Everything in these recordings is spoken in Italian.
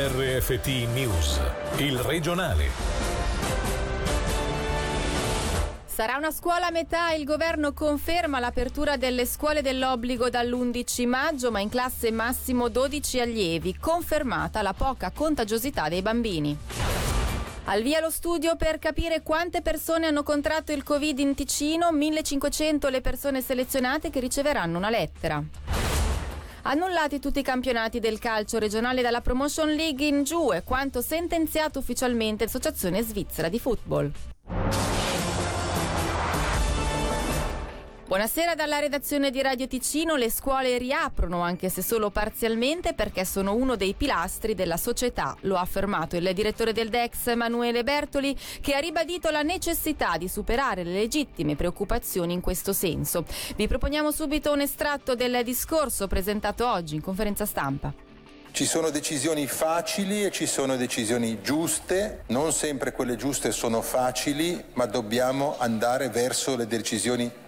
RFT News, il regionale. Sarà una scuola a metà, il governo conferma l'apertura delle scuole dell'obbligo dall'11 maggio, ma in classe massimo 12 allievi, confermata la poca contagiosità dei bambini. Al via lo studio per capire quante persone hanno contratto il Covid in Ticino, 1500 le persone selezionate che riceveranno una lettera. Annullati tutti i campionati del calcio regionale dalla Promotion League in giù e quanto sentenziato ufficialmente l'Associazione Svizzera di Football. Buonasera dalla redazione di Radio Ticino. Le scuole riaprono, anche se solo parzialmente, perché sono uno dei pilastri della società. Lo ha affermato il direttore del DEX Emanuele Bertoli, che ha ribadito la necessità di superare le legittime preoccupazioni in questo senso. Vi proponiamo subito un estratto del discorso presentato oggi in conferenza stampa. Ci sono decisioni facili e ci sono decisioni giuste, non sempre quelle giuste sono facili, ma dobbiamo andare verso le decisioni giuste,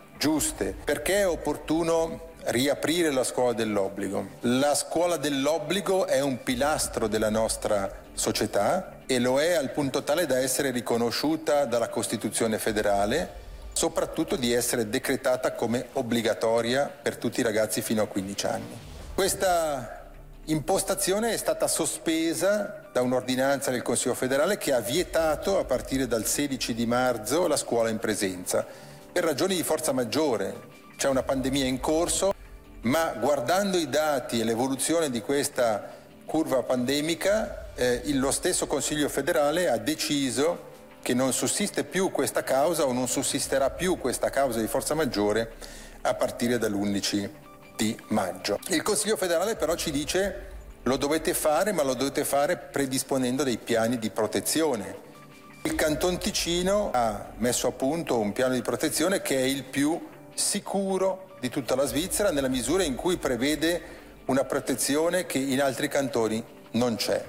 perché è opportuno riaprire la scuola dell'obbligo. La scuola dell'obbligo è un pilastro della nostra società e lo è al punto tale da essere riconosciuta dalla Costituzione federale, soprattutto di essere decretata come obbligatoria per tutti i ragazzi fino a 15 anni. Questa impostazione è stata sospesa da un'ordinanza del Consiglio federale che ha vietato a partire dal 16 di marzo la scuola in presenza per ragioni di forza maggiore. C'è una pandemia in corso, ma guardando i dati e l'evoluzione di questa curva pandemica, eh, lo stesso Consiglio federale ha deciso che non sussiste più questa causa o non sussisterà più questa causa di forza maggiore a partire dall'11 di maggio. Il Consiglio federale però ci dice lo dovete fare, ma lo dovete fare predisponendo dei piani di protezione il Canton Ticino ha messo a punto un piano di protezione che è il più sicuro di tutta la Svizzera nella misura in cui prevede una protezione che in altri cantoni non c'è.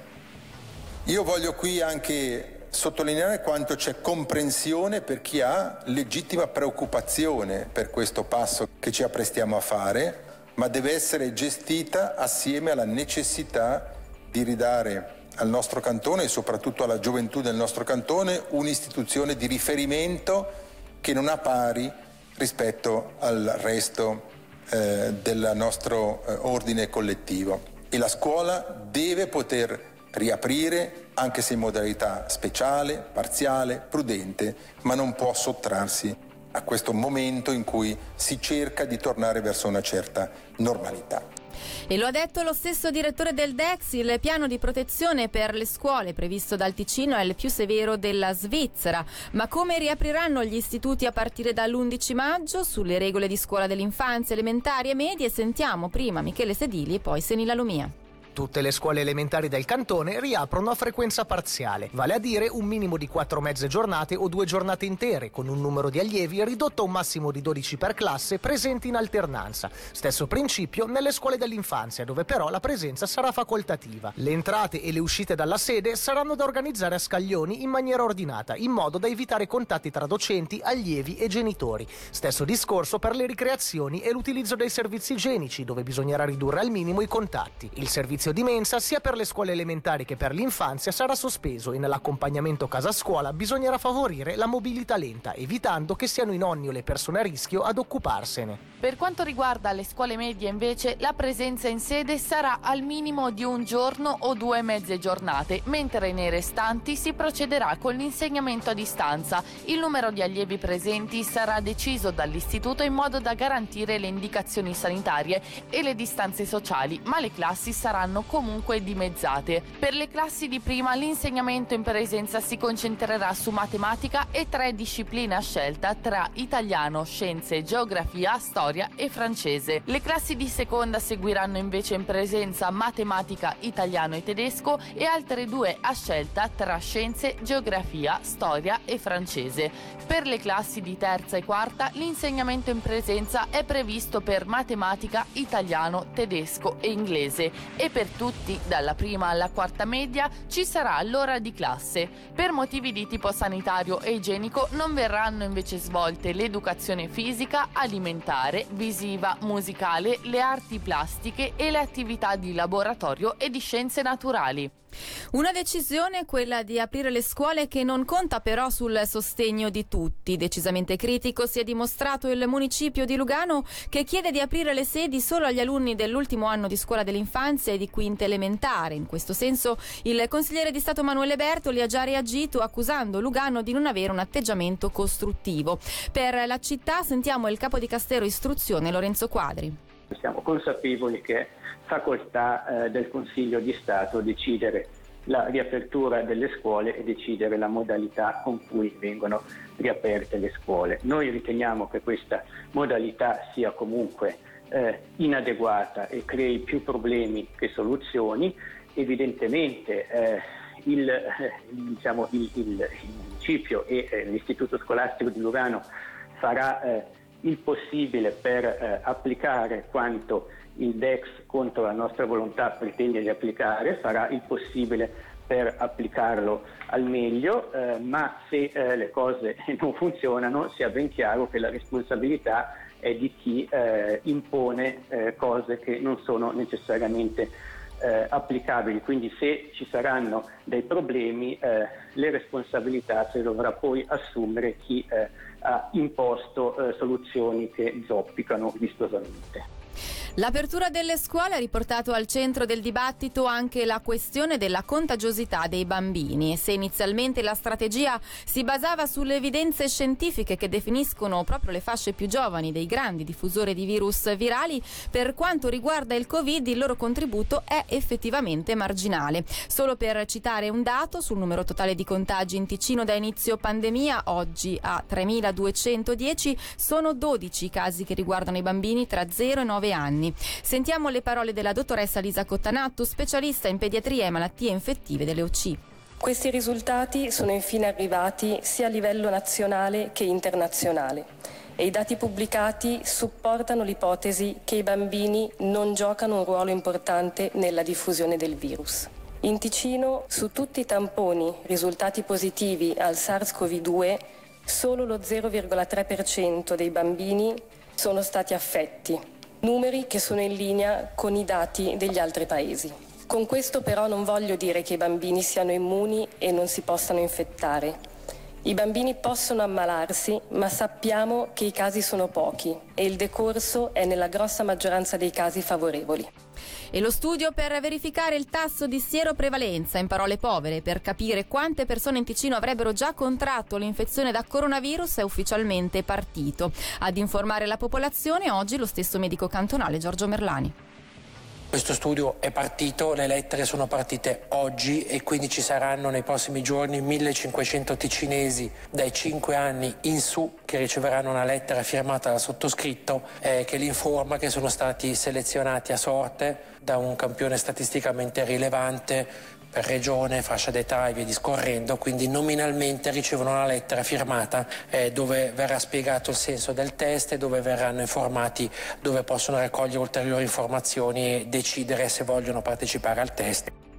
Io voglio qui anche sottolineare quanto c'è comprensione per chi ha legittima preoccupazione per questo passo che ci apprestiamo a fare, ma deve essere gestita assieme alla necessità di ridare al nostro cantone e soprattutto alla gioventù del nostro cantone un'istituzione di riferimento che non ha pari rispetto al resto eh, del nostro eh, ordine collettivo. E la scuola deve poter riaprire anche se in modalità speciale, parziale, prudente, ma non può sottrarsi a questo momento in cui si cerca di tornare verso una certa normalità. E lo ha detto lo stesso direttore del DEX, il piano di protezione per le scuole previsto dal Ticino è il più severo della Svizzera. Ma come riapriranno gli istituti a partire dall'11 maggio? Sulle regole di scuola dell'infanzia, elementari e medie sentiamo prima Michele Sedili e poi Senila Lumia. Tutte le scuole elementari del cantone riaprono a frequenza parziale, vale a dire un minimo di quattro mezze giornate o due giornate intere, con un numero di allievi ridotto a un massimo di 12 per classe presenti in alternanza. Stesso principio nelle scuole dell'infanzia, dove però la presenza sarà facoltativa. Le entrate e le uscite dalla sede saranno da organizzare a scaglioni in maniera ordinata, in modo da evitare contatti tra docenti, allievi e genitori. Stesso discorso per le ricreazioni e l'utilizzo dei servizi igienici, dove bisognerà ridurre al minimo i contatti. Il servizio servizio di mensa sia per le scuole elementari che per l'infanzia sarà sospeso e nell'accompagnamento casa-scuola bisognerà favorire la mobilità lenta, evitando che siano i nonni o le persone a rischio ad occuparsene. Per quanto riguarda le scuole medie invece, la presenza in sede sarà al minimo di un giorno o due mezze giornate, mentre nei restanti si procederà con l'insegnamento a distanza. Il numero di allievi presenti sarà deciso dall'istituto in modo da garantire le indicazioni sanitarie e le distanze sociali, ma le classi saranno saranno comunque dimezzate. Per le classi di prima l'insegnamento in presenza si concentrerà su matematica e tre discipline a scelta tra italiano, scienze, geografia, storia e francese. Le classi di seconda seguiranno invece in presenza matematica, italiano e tedesco e altre due a scelta tra scienze, geografia, storia e francese. Per le classi di terza e quarta l'insegnamento in presenza è previsto per matematica, italiano, tedesco e inglese e per per tutti, dalla prima alla quarta media, ci sarà l'ora di classe. Per motivi di tipo sanitario e igienico non verranno invece svolte l'educazione fisica, alimentare, visiva, musicale, le arti plastiche e le attività di laboratorio e di scienze naturali. Una decisione, quella di aprire le scuole, che non conta però sul sostegno di tutti. Decisamente critico si è dimostrato il municipio di Lugano che chiede di aprire le sedi solo agli alunni dell'ultimo anno di scuola dell'infanzia e di quinta elementare. In questo senso il consigliere di Stato Manuele Bertoli ha già reagito accusando Lugano di non avere un atteggiamento costruttivo. Per la città sentiamo il capo di Castero Istruzione Lorenzo Quadri. Siamo consapevoli che facoltà eh, del Consiglio di Stato decidere la riapertura delle scuole e decidere la modalità con cui vengono riaperte le scuole. Noi riteniamo che questa modalità sia comunque eh, inadeguata e crei più problemi che soluzioni. Evidentemente eh, il, eh, diciamo, il, il, il, municipio e eh, l'Istituto Scolastico di Lugano farà eh, il possibile per eh, applicare quanto il DEX contro la nostra volontà pretende di applicare, farà il possibile per applicarlo al meglio, eh, ma se eh, le cose non funzionano sia ben chiaro che la responsabilità è di chi eh, impone eh, cose che non sono necessariamente eh, applicabili. Quindi se ci saranno dei problemi eh, le responsabilità si dovrà poi assumere chi ha imposto soluzioni che zoppicano vistosamente. L'apertura delle scuole ha riportato al centro del dibattito anche la questione della contagiosità dei bambini. Se inizialmente la strategia si basava sulle evidenze scientifiche che definiscono proprio le fasce più giovani dei grandi diffusori di virus virali, per quanto riguarda il Covid il loro contributo è effettivamente marginale. Solo per citare un dato sul numero totale di contagi in Ticino da inizio pandemia, oggi a 3.210, sono 12 i casi che riguardano i bambini tra 0 e 9 anni anni. Sentiamo le parole della dottoressa Lisa Cottanatto, specialista in pediatria e malattie infettive delle OC. Questi risultati sono infine arrivati sia a livello nazionale che internazionale e i dati pubblicati supportano l'ipotesi che i bambini non giocano un ruolo importante nella diffusione del virus. In Ticino, su tutti i tamponi risultati positivi al SARS-CoV-2, solo lo 0,3% dei bambini sono stati affetti numeri che sono in linea con i dati degli altri paesi. Con questo però non voglio dire che i bambini siano immuni e non si possano infettare. I bambini possono ammalarsi, ma sappiamo che i casi sono pochi e il decorso è nella grossa maggioranza dei casi favorevoli. E lo studio per verificare il tasso di sieroprevalenza, in parole povere, per capire quante persone in Ticino avrebbero già contratto l'infezione da coronavirus è ufficialmente partito. Ad informare la popolazione oggi lo stesso medico cantonale Giorgio Merlani. Questo studio è partito, le lettere sono partite oggi e quindi ci saranno nei prossimi giorni 1500 ticinesi dai 5 anni in su che riceveranno una lettera firmata dal sottoscritto eh, che li informa che sono stati selezionati a sorte da un campione statisticamente rilevante per regione, fascia d'età e via discorrendo, quindi nominalmente ricevono una lettera firmata eh, dove verrà spiegato il senso del test e dove verranno informati dove possono raccogliere ulteriori informazioni e decidere se vogliono partecipare al test.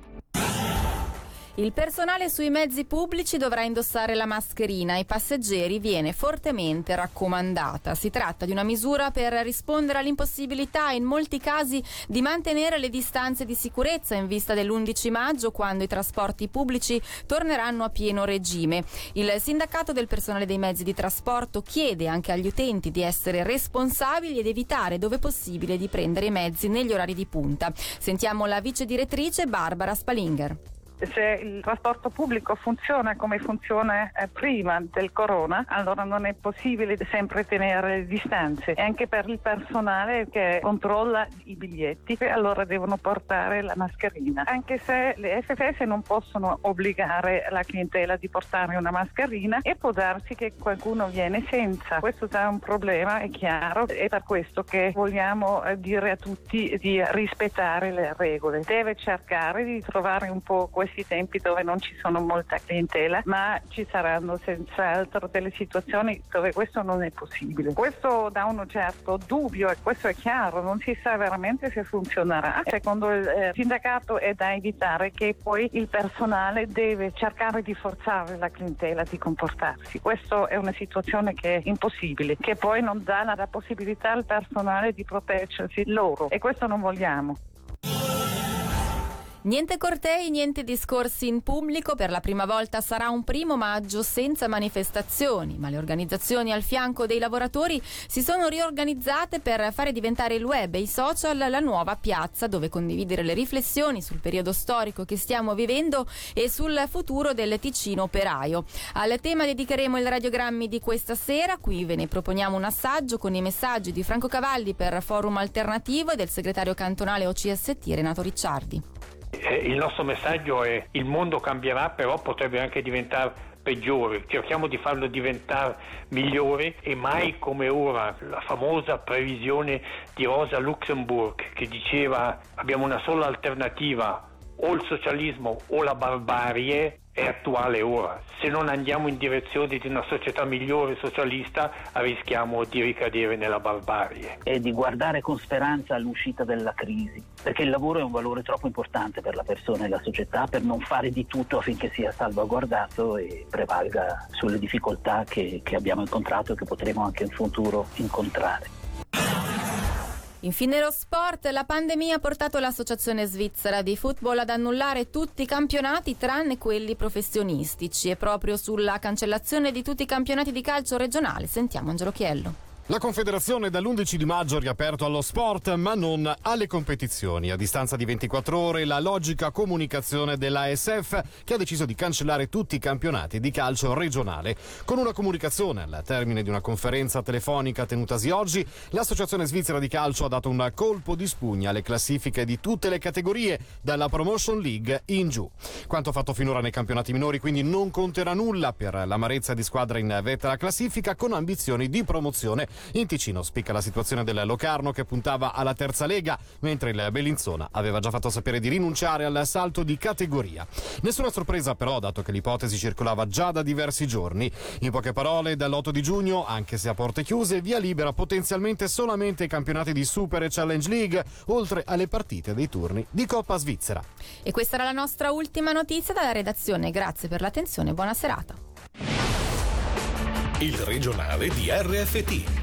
Il personale sui mezzi pubblici dovrà indossare la mascherina, ai passeggeri viene fortemente raccomandata. Si tratta di una misura per rispondere all'impossibilità in molti casi di mantenere le distanze di sicurezza in vista dell'11 maggio quando i trasporti pubblici torneranno a pieno regime. Il sindacato del personale dei mezzi di trasporto chiede anche agli utenti di essere responsabili ed evitare dove possibile di prendere i mezzi negli orari di punta. Sentiamo la vice direttrice Barbara Spalinger se il trasporto pubblico funziona come funziona eh, prima del corona, allora non è possibile sempre tenere le distanze. E anche per il personale che controlla i biglietti, allora devono portare la mascherina. Anche se le FFS non possono obbligare la clientela di portare una mascherina e può darsi che qualcuno viene senza. Questo è un problema, è chiaro, è per questo che vogliamo eh, dire a tutti di rispettare le regole. Deve cercare di trovare un po' questi questi tempi dove non ci sono molta clientela, ma ci saranno senz'altro delle situazioni dove questo non è possibile. Questo dà un certo dubbio e questo è chiaro, non si sa veramente se funzionerà. Secondo il eh, sindacato è da evitare che poi il personale deve cercare di forzare la clientela di comportarsi. Questa è una situazione che è impossibile, che poi non dà la possibilità al personale di proteggersi loro e questo non vogliamo. Niente cortei, niente discorsi in pubblico, per la prima volta sarà un primo maggio senza manifestazioni, ma le organizzazioni al fianco dei lavoratori si sono riorganizzate per fare diventare il web e i social la nuova piazza dove condividere le riflessioni sul periodo storico che stiamo vivendo e sul futuro del Ticino operaio. Al tema dedicheremo il radiogrammi di questa sera, qui ve ne proponiamo un assaggio con i messaggi di Franco Cavalli per Forum Alternativo e del segretario cantonale OCST Renato Ricciardi. Eh, il nostro messaggio è il mondo cambierà, però potrebbe anche diventare peggiore, cerchiamo di farlo diventare migliore e mai come ora. La famosa previsione di Rosa Luxemburg che diceva abbiamo una sola alternativa o il socialismo o la barbarie è attuale ora. Se non andiamo in direzione di una società migliore socialista rischiamo di ricadere nella barbarie. E di guardare con speranza all'uscita della crisi, perché il lavoro è un valore troppo importante per la persona e la società per non fare di tutto affinché sia salvaguardato e prevalga sulle difficoltà che, che abbiamo incontrato e che potremo anche in futuro incontrare. Infine lo sport, la pandemia ha portato l'associazione svizzera di football ad annullare tutti i campionati tranne quelli professionistici e proprio sulla cancellazione di tutti i campionati di calcio regionale sentiamo Angelo Chiello. La Confederazione dall'11 di maggio ha riaperto allo sport, ma non alle competizioni. A distanza di 24 ore, la logica comunicazione dell'ASF che ha deciso di cancellare tutti i campionati di calcio regionale. Con una comunicazione al termine di una conferenza telefonica tenutasi oggi, l'Associazione Svizzera di Calcio ha dato un colpo di spugna alle classifiche di tutte le categorie, dalla Promotion League in giù. Quanto fatto finora nei campionati minori quindi non conterà nulla per l'amarezza di squadra in vetta alla classifica con ambizioni di promozione in Ticino spicca la situazione del Locarno che puntava alla terza lega, mentre il Bellinzona aveva già fatto sapere di rinunciare al salto di categoria. Nessuna sorpresa però, dato che l'ipotesi circolava già da diversi giorni. In poche parole, dall'8 di giugno, anche se a porte chiuse, via libera potenzialmente solamente i campionati di Super e Challenge League, oltre alle partite dei turni di Coppa Svizzera. E questa era la nostra ultima notizia dalla redazione. Grazie per l'attenzione e buona serata il regionale di RFT,